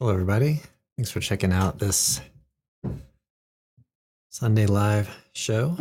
Hello, everybody. Thanks for checking out this Sunday live show.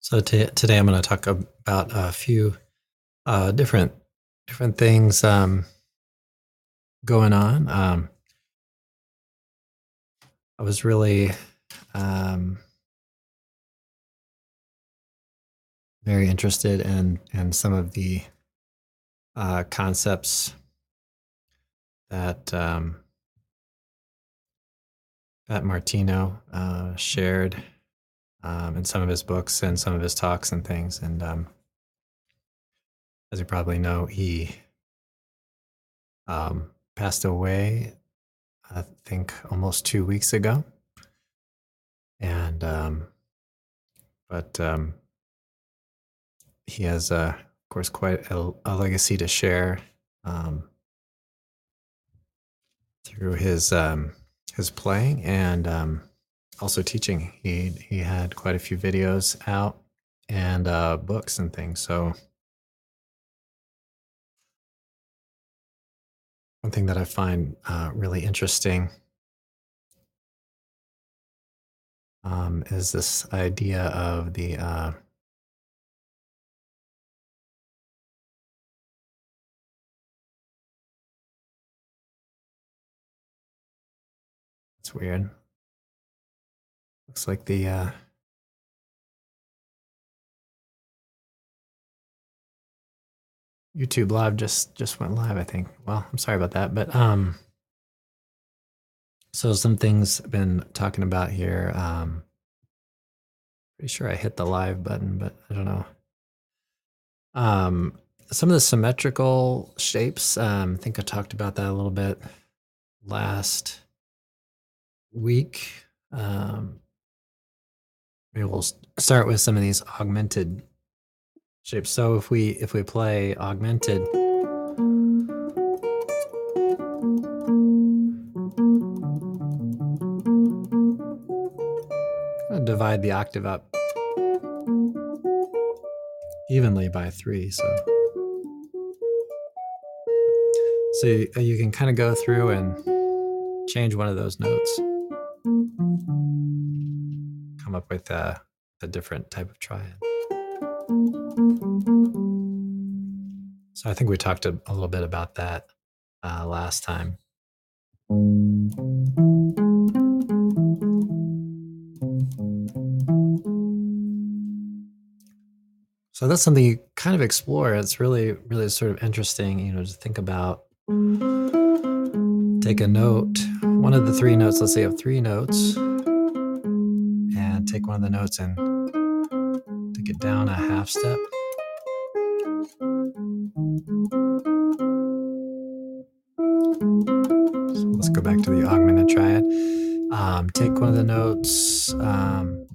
So t- today I'm going to talk about a few uh, different different things um, going on. Um, I was really um, very interested in in some of the uh, concepts that um, Pat Martino uh, shared um, in some of his books and some of his talks and things. And um, as you probably know, he um, passed away, I think, almost two weeks ago. And, um, but um, he has, uh, of course, quite a, a, legacy to share um, through his his playing and also teaching. He he had quite a few videos out and uh, books and things. So one thing that I find uh, really interesting um, is this idea of the weird. Looks like the uh, YouTube live just just went live. I think. Well, I'm sorry about that, but um, so some things I've been talking about here. Um, pretty sure I hit the live button, but I don't know. Um, some of the symmetrical shapes. Um, I think I talked about that a little bit last week. Um, maybe we'll start with some of these augmented shapes. So if we if we play augmented divide the octave up evenly by three. So so you can kind of go through and change one of those notes up with a, a different type of triad. So I think we talked a, a little bit about that uh, last time. So that's something you kind of explore. It's really, really sort of interesting, you know, to think about. Take a note, one of the three notes, let's say you have three notes, take one of the notes and take it down a half step. So let's go back to the augmented triad. Um, take one of the notes um,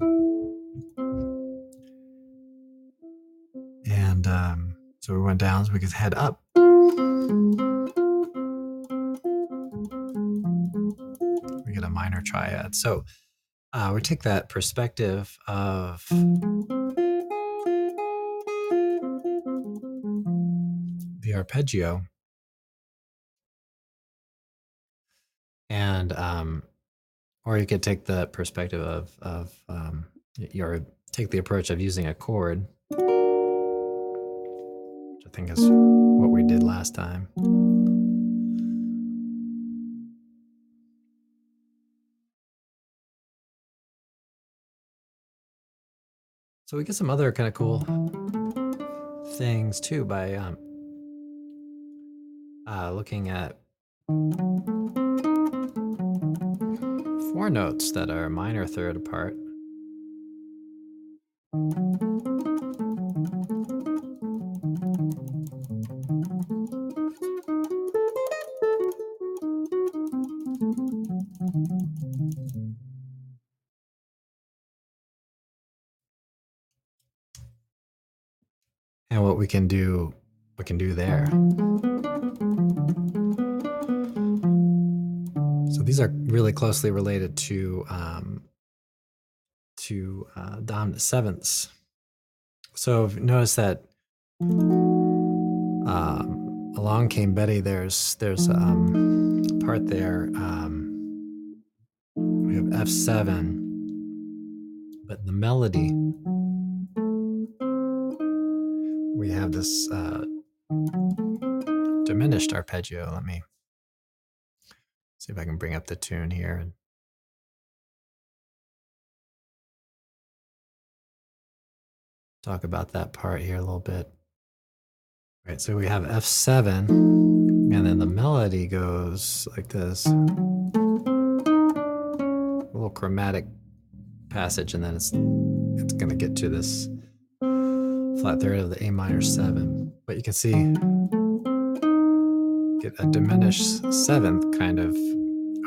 and um, so we went down so we could head up. We get a minor triad. So uh, we take that perspective of the arpeggio. And um, or you could take the perspective of of um, your take the approach of using a chord which i think is what we did last time so we get some other kind of cool things too by um, uh, looking at four notes that are minor third apart. Can do, we can do there. So these are really closely related to um, to uh, dominant sevenths. So notice that um, along came Betty. There's there's um, part there. Um, we have F seven, but the melody we have this uh, diminished arpeggio. Let me see if I can bring up the tune here and talk about that part here a little bit. Right, so we have F7, and then the melody goes like this. A little chromatic passage, and then it's it's gonna get to this flat third of the A minor seven. But you can see get a diminished seventh kind of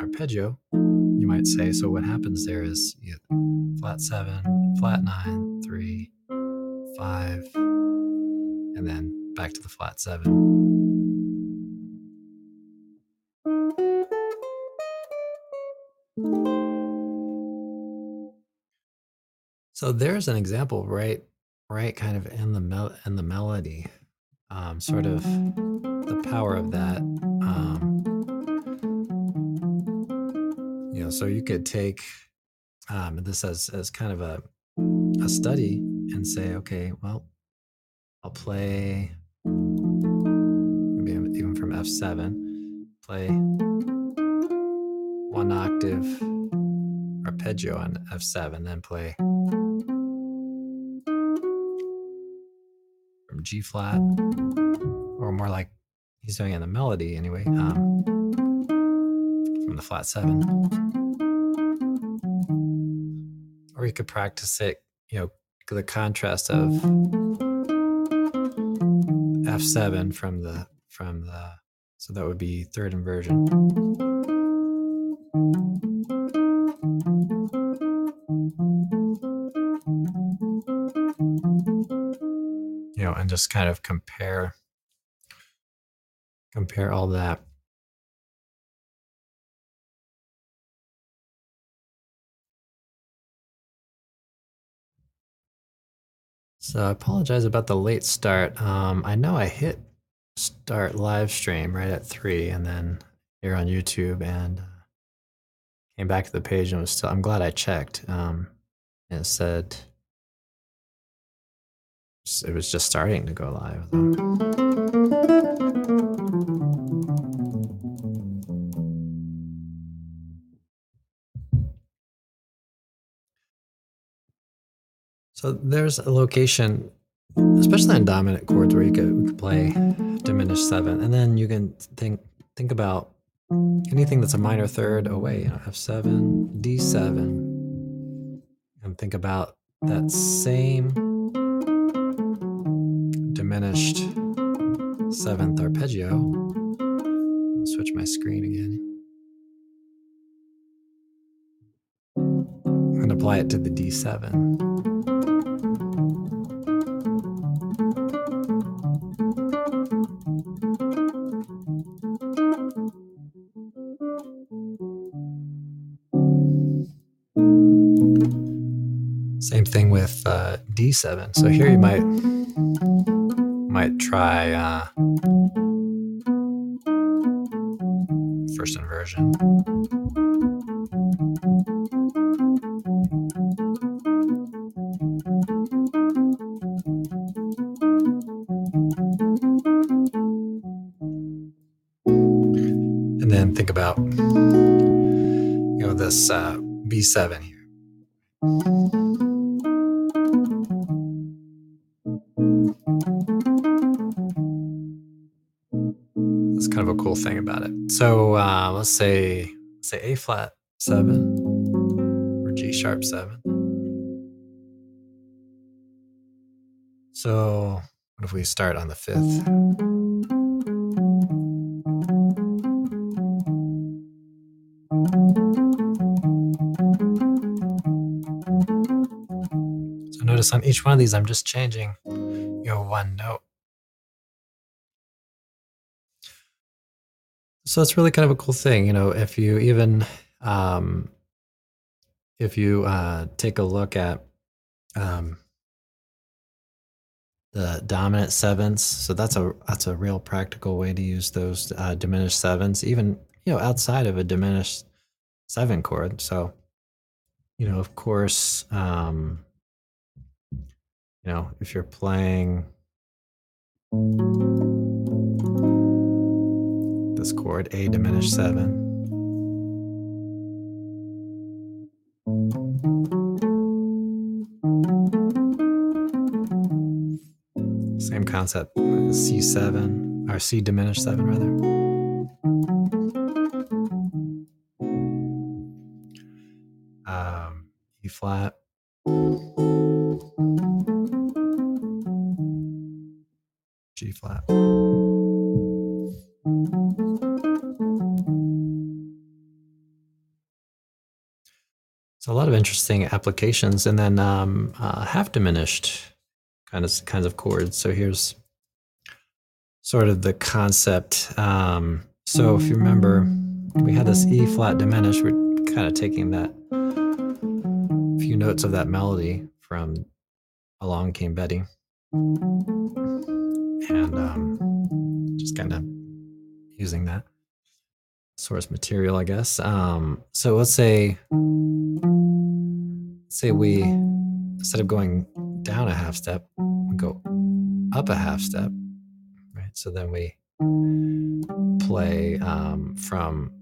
arpeggio, you might say. So what happens there is you get flat seven, flat nine, three, five, and then back to the flat seven. So there's an example, right? Right, kind of in the mel- in the melody, um, sort of the power of that. Um, you know, so you could take um, this as as kind of a a study and say, okay, well, I'll play maybe even from F7, play one octave arpeggio on F7, then play G flat, or more like he's doing in the melody anyway, um, from the flat seven. Or you could practice it, you know, the contrast of F7 from the from the so that would be third inversion. Just kind of compare compare all that. So I apologize about the late start. Um, I know I hit start live stream right at three, and then here on YouTube, and uh, came back to the page and was still. I'm glad I checked. Um, and it said it was just starting to go live. So there's a location, especially on dominant chords, where you could, we could play diminished seven, and then you can think think about anything that's a minor third oh, away, you know, F7, D7, and think about that same diminished seventh arpeggio. Switch my screen again. And apply it to the D7. same thing with uh, D7. So here you might might try uh, first inversion. And then think about you know this uh, B7 here. About it. So uh, let's say let's say A flat seven or G sharp seven. So what if we start on the fifth? So notice on each one of these, I'm just changing, you know, one note. So it's really kind of a cool thing, you know, if you even um, if you uh, take a look at um, the dominant sevenths, so that's a that's a real practical way to use those uh, diminished sevenths, even you know outside of a diminished seven chord. So you know, of course, um, you know, if you're playing this chord, A diminished seven. Same concept, C7, or C diminished seven, rather. Um, E flat. G flat. So a lot of interesting applications, and then um, uh, half diminished kind of kinds of chords. So here's sort of the concept. Um, so if you remember, we had this E flat diminished. We're kind of taking that few notes of that melody from Along Came Betty, and um, just kind of using that source material, I guess. Um, so let's say say we instead of going down a half step, we go up a half step, right? So then we play um, from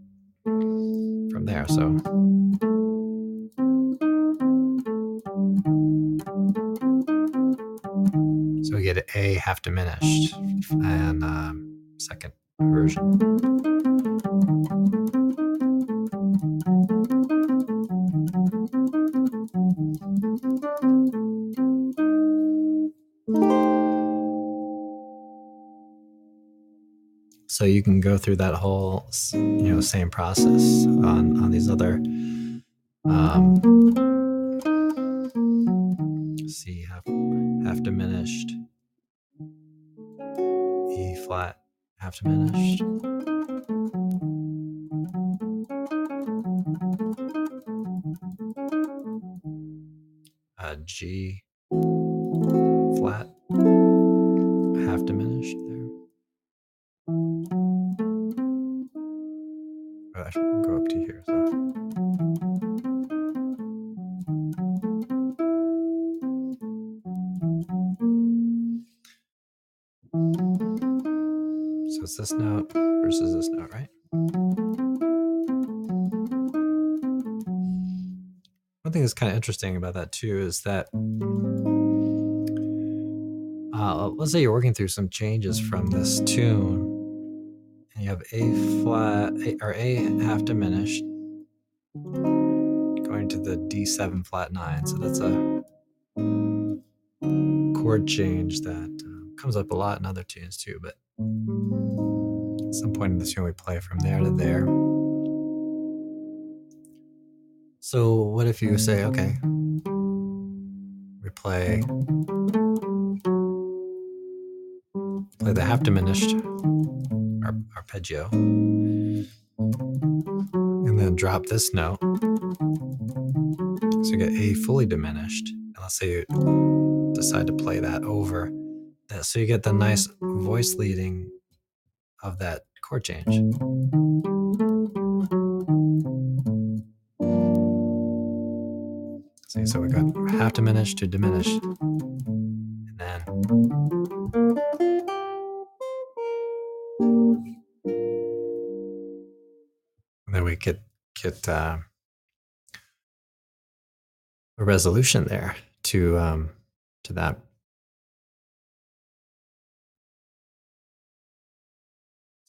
from there. So. So we get A half diminished and um, second version. You can go through that whole, you know, same process on on these other um, C half half diminished, E flat half diminished. Uh, G I should go up to here. So. So it's this note versus this note, right? One thing that's kind of interesting about that too is that uh, let's say you're working through some changes from this tune, have A flat or A half diminished going to the D7 flat nine. So that's a chord change that uh, comes up a lot in other tunes too. But at some point in the tune, we play from there to there. So what if you say, okay, we play play the half diminished arpeggio, and then drop this note. So you get A fully diminished, let's say you decide to play that over so you get the nice voice leading of that chord change. See, so we got half diminished to diminished. Uh, a resolution there to um, to that.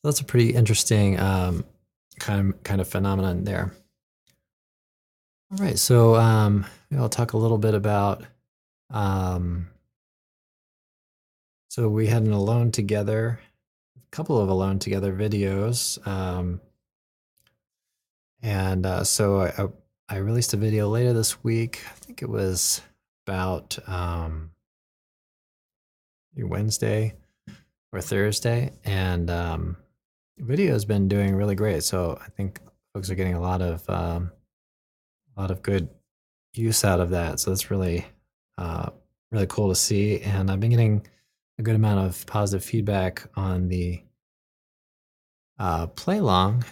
So that's a pretty interesting um, kind of kind of phenomenon there. All right, so um, I'll talk a little bit about. Um, so we had an alone together, a couple of alone together videos, um, and uh, so I, I released a video later this week. I think it was about um, Wednesday or Thursday, and um, the video has been doing really great. So I think folks are getting a lot of um, a lot of good use out of that. So that's really uh, really cool to see, and I've been getting a good amount of positive feedback on the uh, play along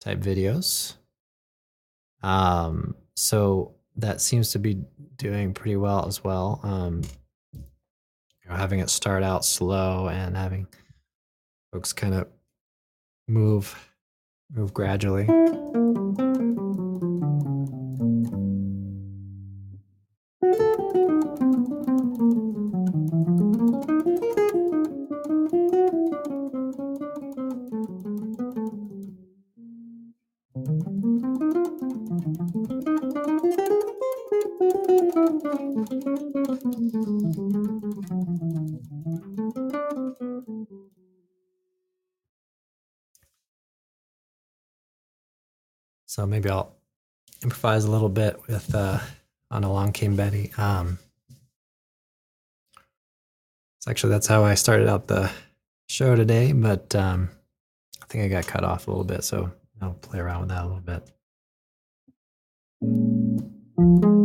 type videos. Um, so that seems to be doing pretty well as well. Um, you know, having it start out slow and having folks kind of move move gradually. So maybe I'll improvise a little bit with uh, on Along Came Betty. Um, so actually, that's how I started out the show today, but um, I think I got cut off a little bit, so I'll play around with that a little bit.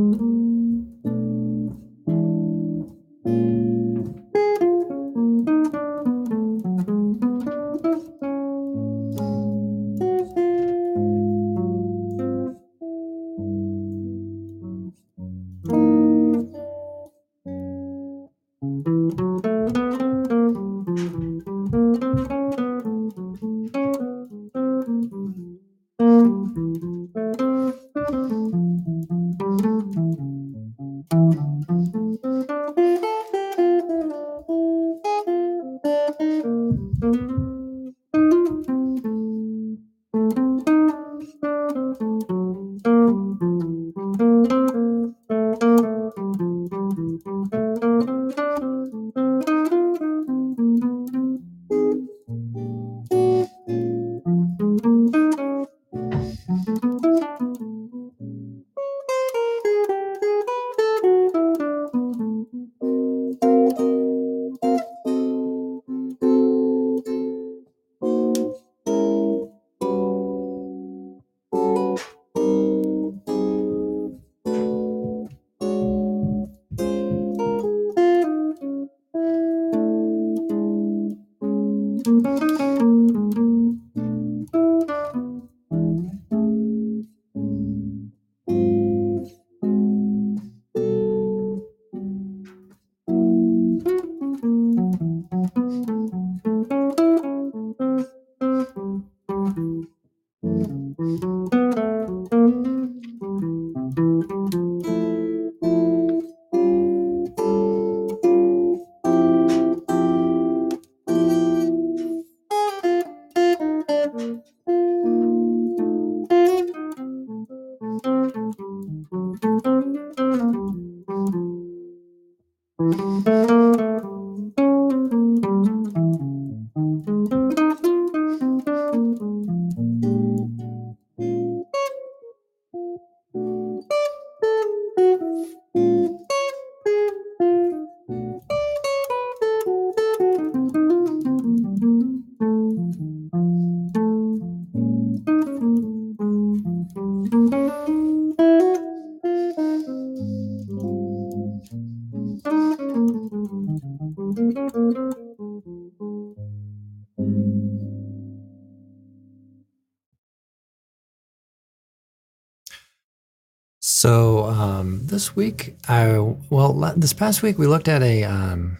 So um, this week, I well, this past week we looked at a um,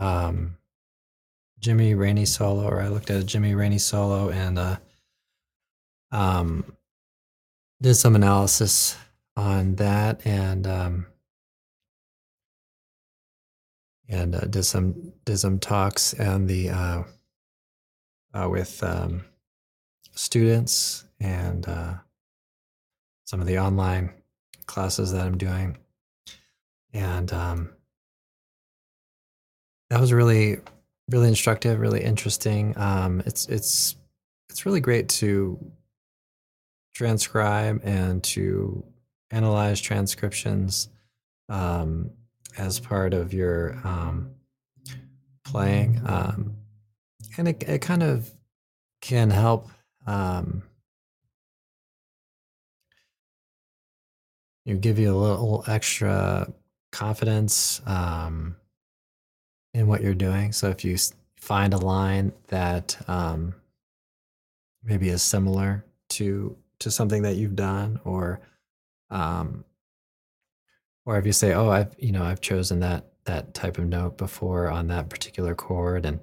um, Jimmy Raney solo, or I looked at a Jimmy Raney solo and uh, um, did some analysis on that, and um, and uh, did some did some talks and the uh, uh, with um, students and uh, some of the online classes that I'm doing, and um, that was really really instructive, really interesting. Um, it's it's it's really great to transcribe and to analyze transcriptions um, as part of your um, playing, um, and it it kind of can help. Um, you give you a little extra confidence um, in what you're doing. So if you find a line that um, maybe is similar to to something that you've done, or um, or if you say, "Oh, I've you know I've chosen that that type of note before on that particular chord," and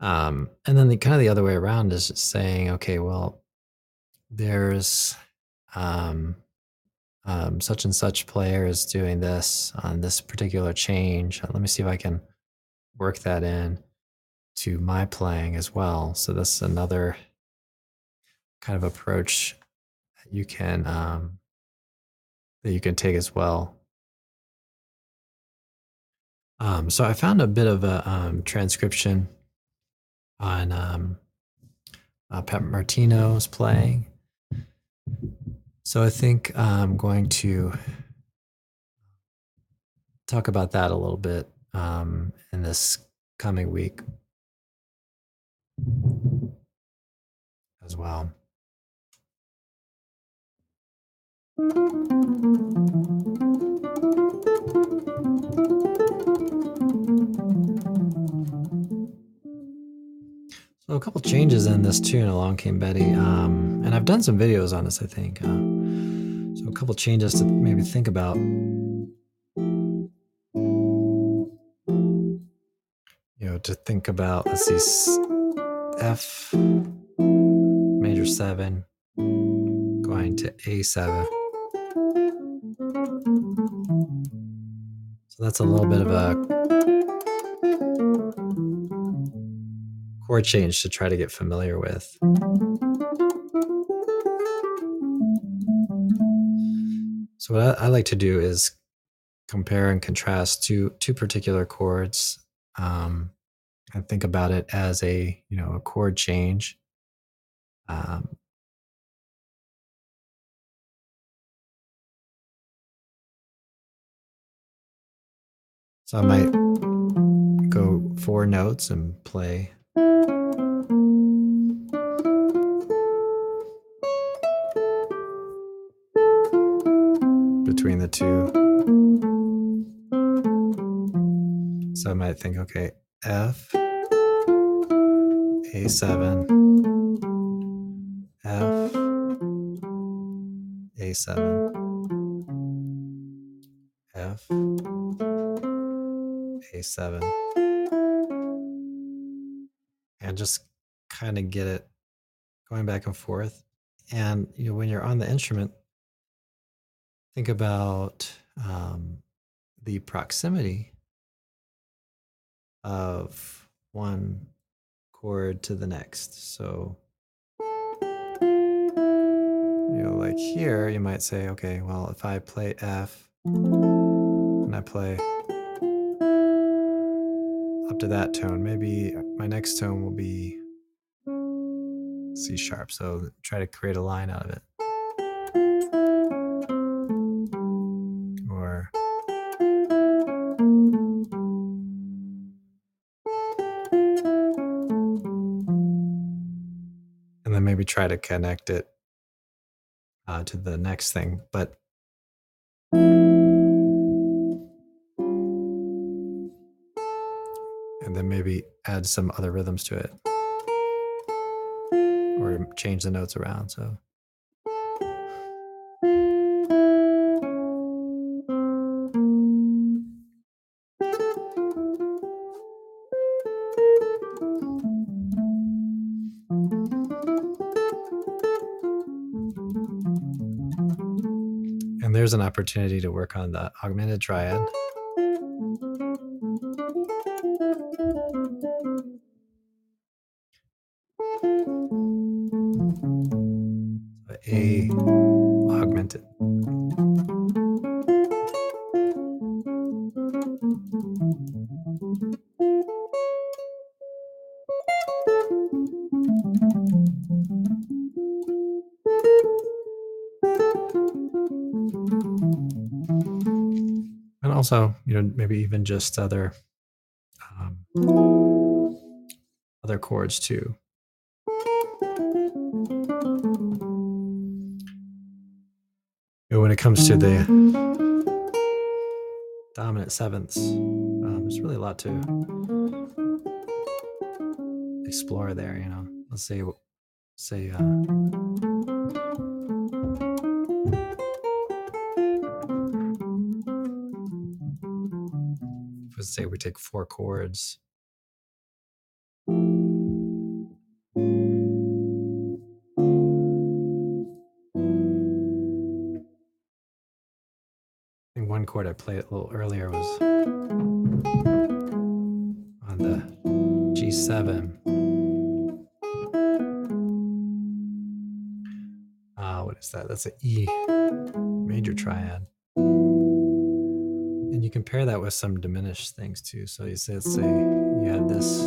um, and then the kind of the other way around is saying, "Okay, well, there's um, um, such and such player is doing this on this particular change. Let me see if I can work that in to my playing as well. So that's another kind of approach that you can um, that you can take as well. Um, so I found a bit of a um, transcription on um, uh, Pat Martino's playing. So I think I'm going to talk about that a little bit um, in this coming week as well. So a couple changes in this tune, Along Came Betty, um, and I've done some videos on this. I think uh, so. A couple changes to maybe think about. You know, to think about. Let's see, F major seven, going to A seven. So that's a little bit of a chord change to try to get familiar with. So what I, I like to do is compare and contrast two two particular chords, um, and think about it as a you know a chord change. Um, so I might go four notes and play. Between the two. So I might think, okay, F, A7, F, A7, F, A7, just kind of get it going back and forth. And you know, when you're on the instrument, think about um, the proximity of one chord to the next. So, you know, like here, you might say, okay, well, if I play F and I play to that tone, maybe my next tone will be C sharp. So try to create a line out of it. Or and then maybe try to connect it uh, to the next thing. But add some other rhythms to it or change the notes around. So. And there's an opportunity to work on the augmented triad. Also, you know, maybe even just other um, other chords too. You know, when it comes to the dominant sevenths, um, there's really a lot to explore there. You know, let's say, say, uh, let's say we take four chords. Think one chord I played a little earlier was on the G7. Uh, what is that? That's an E major triad. Compare that with some diminished things too. So you say, let's say you had this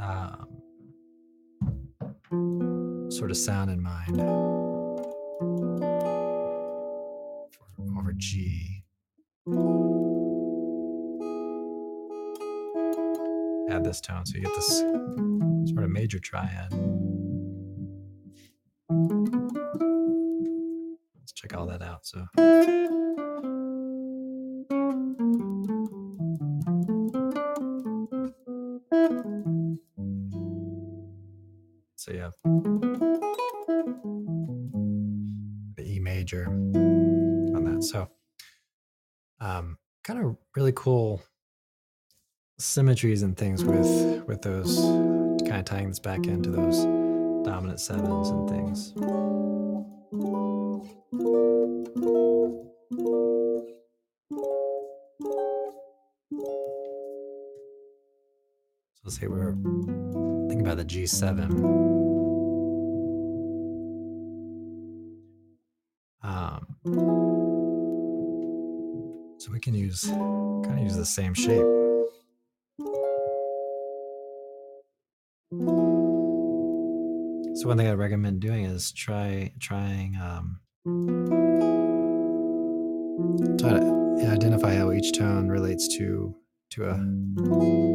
um, sort of sound in mind over G. Add this tone, so you get this sort of major triad. Let's check all that out. So symmetries and things with with those kind of tying this back into those dominant sevens and things. So let's say we're thinking about the G7. Um, so we can use kind of use the same shape. So one thing I recommend doing is try trying um, try to identify how each tone relates to to a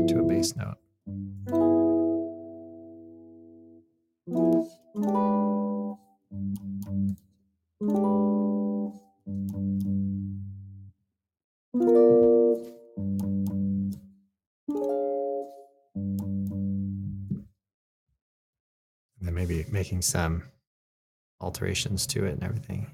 to a bass note. And then making some alterations to it and everything.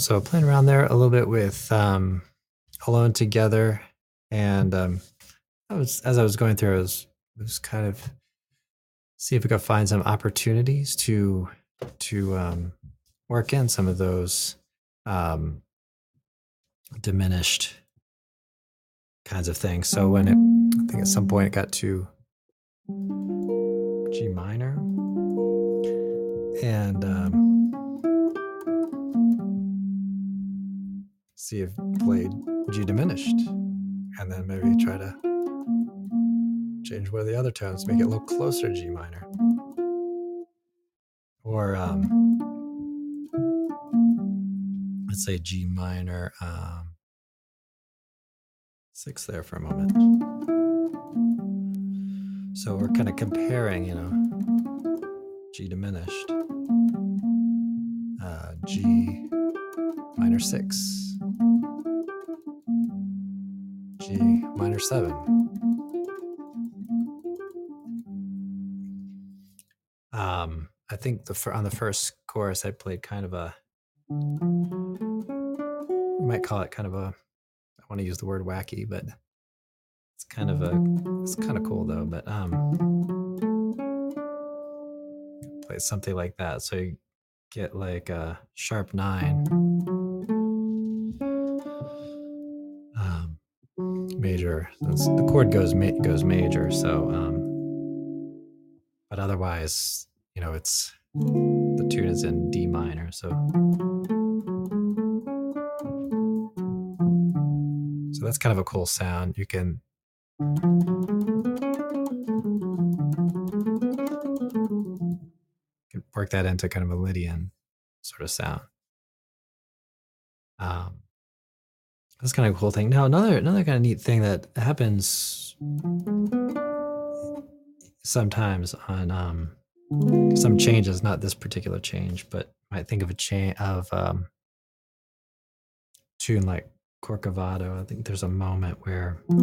So playing around there a little bit with um, Alone Together, and um, I was as I was going through, I was was kind of see if I could find some opportunities to to um, work in some of those um, diminished kinds of things. So when it, I think at some point it got to G minor, and um, see if played G diminished, and then maybe try to change one of the other tones, make it a little closer to G minor, or um, let's say G minor um, six there for a moment. So we're kind of comparing, you know, G diminished, uh, G minor six, seven. Um, I think the on the first chorus I played kind of a you might call it kind of a I want to use the word wacky, but it's kind of a it's kind of cool though, but um play something like that. So you get like a sharp nine major. That's, the chord goes ma- goes major, so um but otherwise, you know, it's the tune is in D minor, so so that's kind of a cool sound. You can work that into kind of a Lydian sort of sound. Um, that's kind of a cool thing. Now, another another kind of neat thing that happens sometimes on um, some changes, not this particular change, but might think of a chain of um, tune like Corcovado. I think there's a moment where you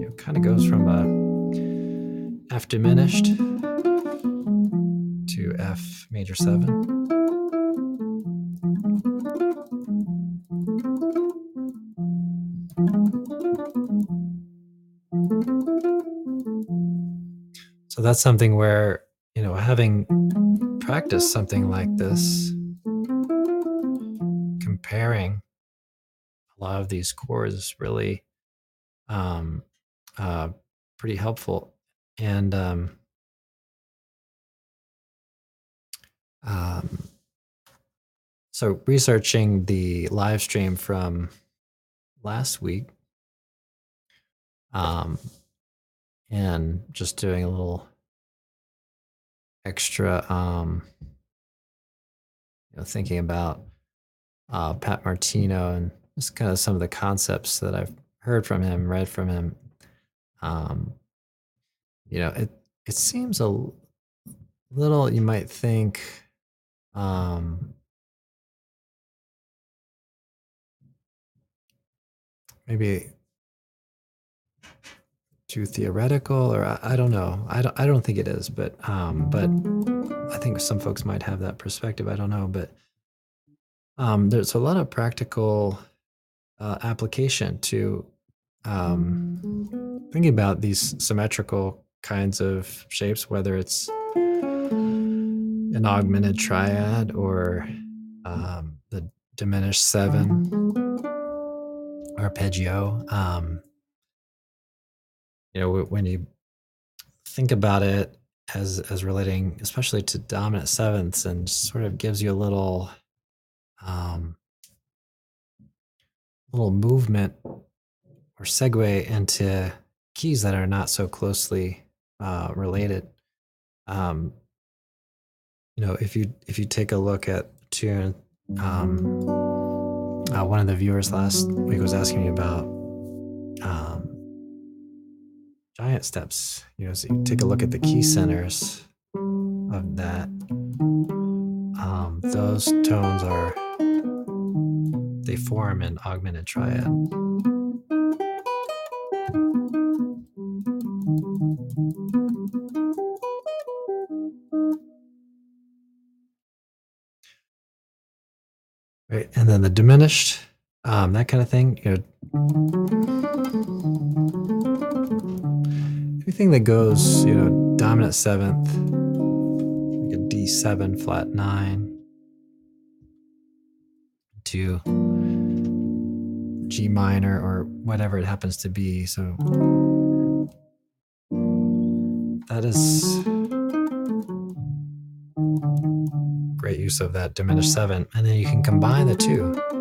know kind of goes from a F diminished to F major seven. So that's something where, you know, having practiced something like this, comparing a lot of these chords is really um, uh, pretty helpful. And um, um, so researching the live stream from last week um, and just doing a little extra um, you know thinking about uh, Pat Martino and just kind of some of the concepts that i've heard from him read from him. Um, you know it it seems a little you might think um, maybe too theoretical or I, I don't know. I don't, I don't think it is but um but i think some folks might have that perspective. I don't know but um there's a lot of practical uh, application to um thinking about these symmetrical kinds of shapes whether it's an augmented triad or um, the diminished seven arpeggio. Um you know when you think about it as as relating especially to dominant sevenths and sort of gives you a little um little movement or segue into keys that are not so closely uh, related. Um you know if you if you take a look at tune um uh, one of the viewers last week was asking me about um Giant Steps. You know, so you take a look at the key centers of that. Um, those tones are they form an augmented triad. right? And then the diminished, um, that kind of thing. You know, anything that goes, you know, dominant seventh, like a D7 flat nine, to G minor or whatever it happens to be. So that is great use of that diminished seven. And then you can combine the two.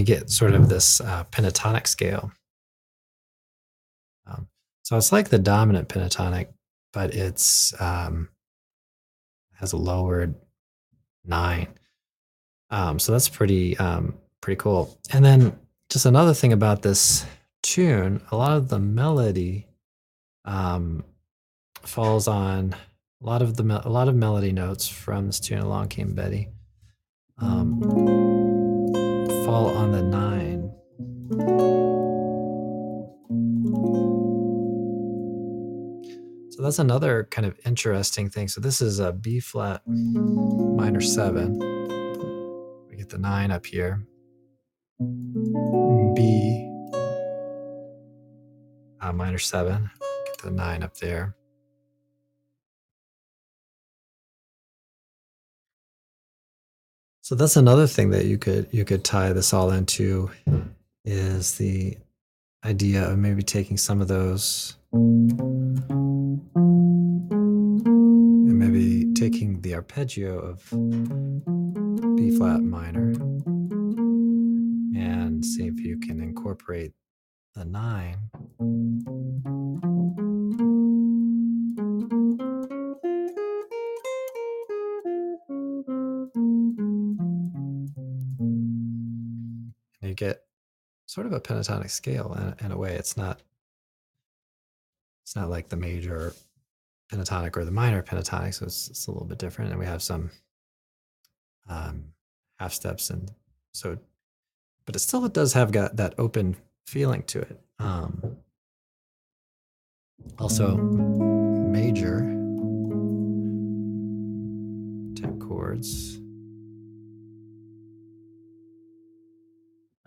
You get sort of this uh, pentatonic scale. Um, so it's like the dominant pentatonic, but it's um, has a lowered nine. Um, so that's pretty um, pretty cool. And then just another thing about this tune, a lot of the melody um, falls on a lot of the a lot of melody notes from this tune. Along Came Betty. Fall on the nine. So that's another kind of interesting thing. So this is a B flat minor seven. We get the nine up here. B uh, minor seven. Get the nine up there. So that's another thing that you could you could tie this all into is the idea of maybe taking some of those and maybe taking the arpeggio of B flat minor and see if you can incorporate the nine. Sort of a pentatonic scale in, in a way. It's not it's not like the major pentatonic or the minor pentatonic, so it's, it's a little bit different. And we have some um, half steps, and so, but it still it does have got that open feeling to it. Um, also, major ten chords.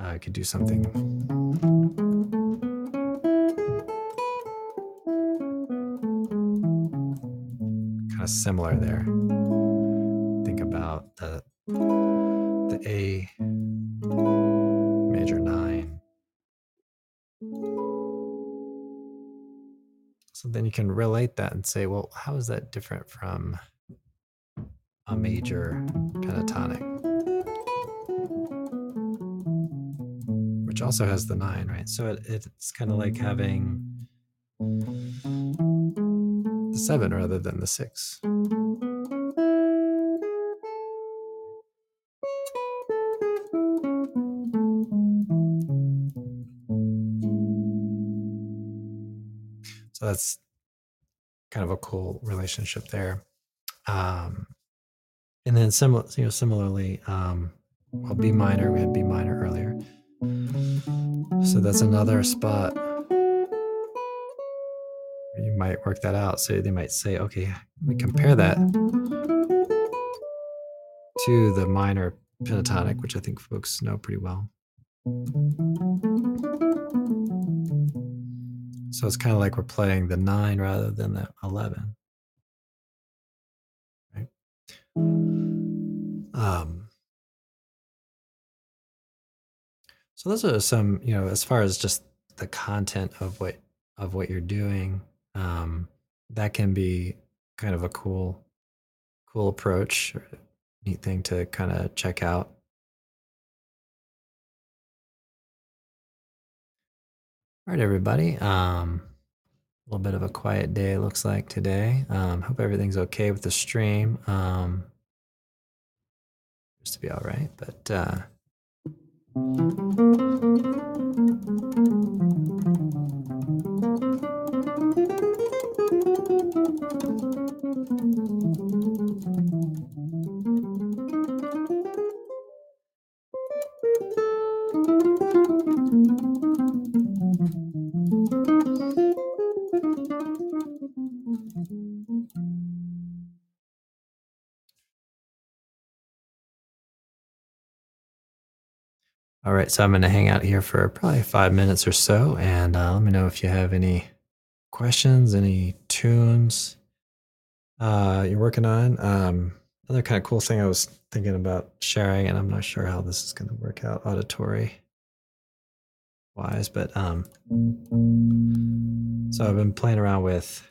I could do something kind of similar there. Think about the the A major nine. So then you can relate that and say, well, how is that different from a major pentatonic? Also has the nine, right? So it, it's kind of like having the seven rather than the six. So that's kind of a cool relationship there. Um, and then similar, you know, similarly, um, well, B minor, we had B minor earlier. So that's another spot you might work that out. So they might say, okay, let me compare that to the minor pentatonic, which I think folks know pretty well. So it's kind of like we're playing the nine rather than the 11. So those are some, you know, as far as just the content of what of what you're doing, um, that can be kind of a cool, cool approach, or neat thing to kind of check out. All right, everybody. Um, a little bit of a quiet day, looks like today. Um, hope everything's okay with the stream. Um, just to be all right, but uh, うん right, so I'm going to hang out here for probably five minutes or so, and uh, let me know if you have any questions, any tunes uh, you're working on. Um, another kind of cool thing I was thinking about sharing, and I'm not sure how this is going to work out auditory wise, but um, so I've been playing around with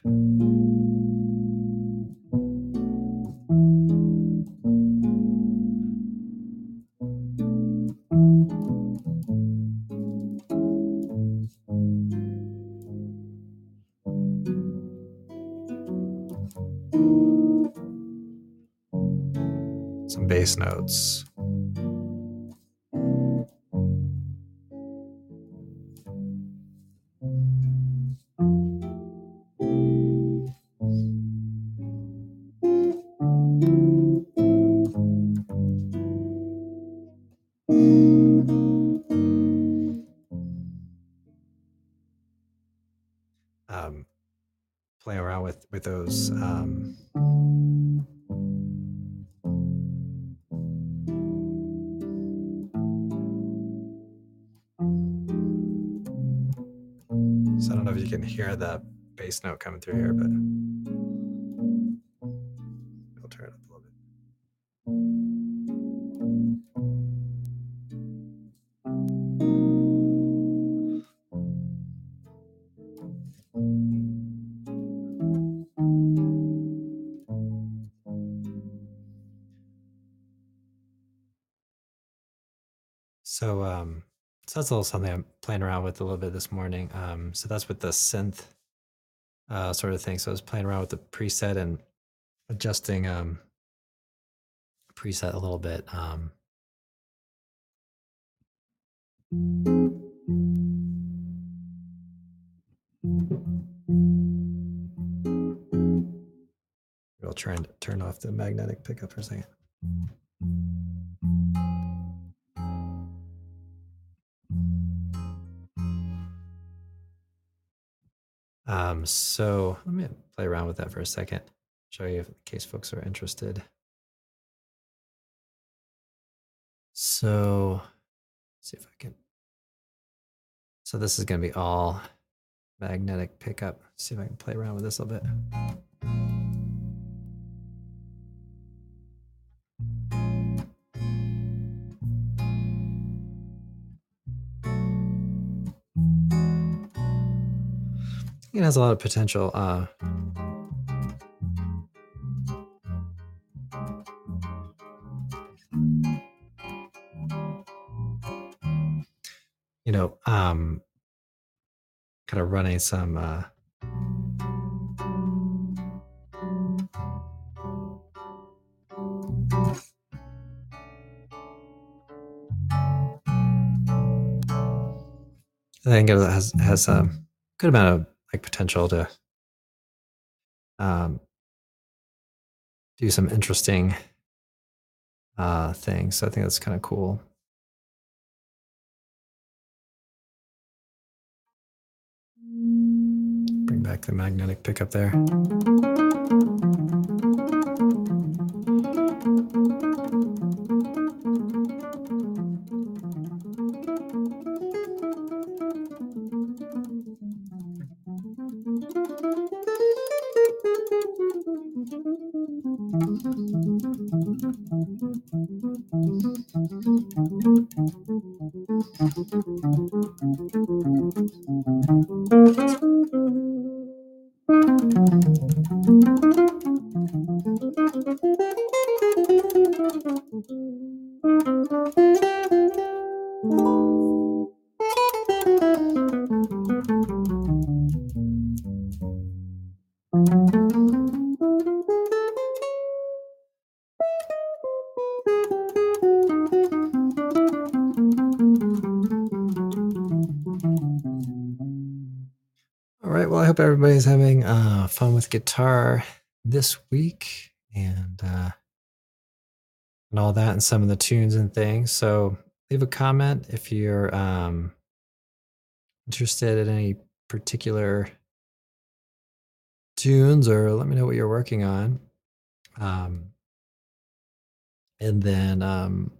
bass notes. Um, playing around with with those um, can hear the bass note coming through here, but that's a little something I'm playing around with a little bit this morning. Um so that's with the synth uh sort of thing. So I was playing around with the preset and adjusting um preset a little bit. Um I'll try and turn off the magnetic pickup for a second. Um, so let me play around with that for a second, show you if, in case folks are interested. So see if I can. So this is going to be all magnetic pickup. See if I can play around with this a little bit. It has a lot of potential. Uh, you know, um, kind of running some uh, I think it has has a good amount of like potential to um, do some interesting uh, things. So I think that's kind of cool. Bring back the magnetic pickup there. All right. Well, I hope everybody's having uh, fun with guitar this week and uh, and all that, and some of the tunes and things. So leave a comment if you're um, interested in any particular tunes, or let me know what you're working on. Um, and then um,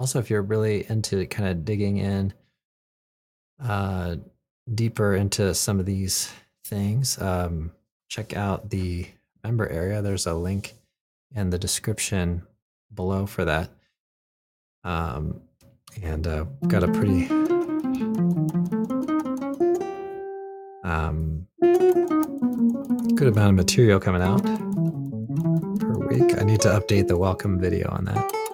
also, if you're really into kind of digging in uh, deeper into some of these things, um, check out the member area. There's a link in the description below for that. Um, and uh, got a pretty um, good amount of material coming out per week. I need to update the welcome video on that.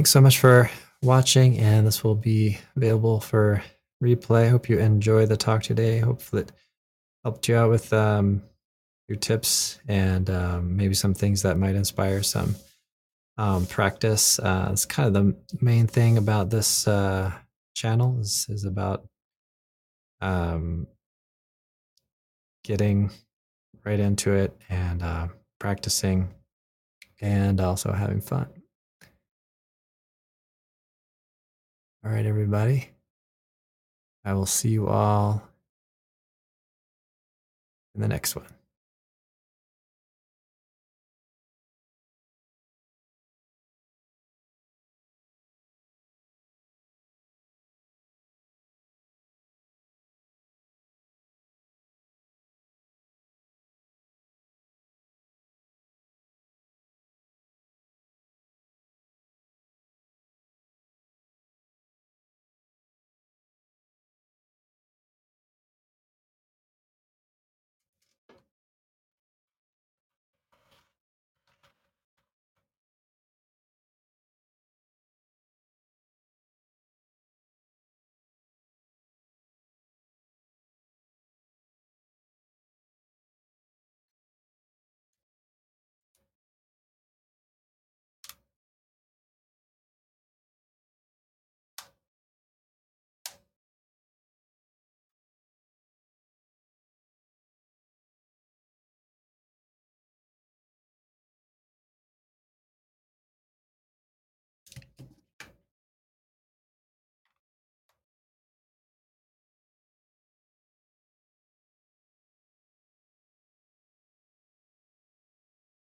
Thanks so much for watching, and this will be available for replay. Hope you enjoy the talk today. Hopefully, it helped you out with um, your tips and um, maybe some things that might inspire some um, practice. Uh, it's kind of the main thing about this uh, channel is, is about um, getting right into it and uh, practicing and also having fun. All right, everybody. I will see you all in the next one.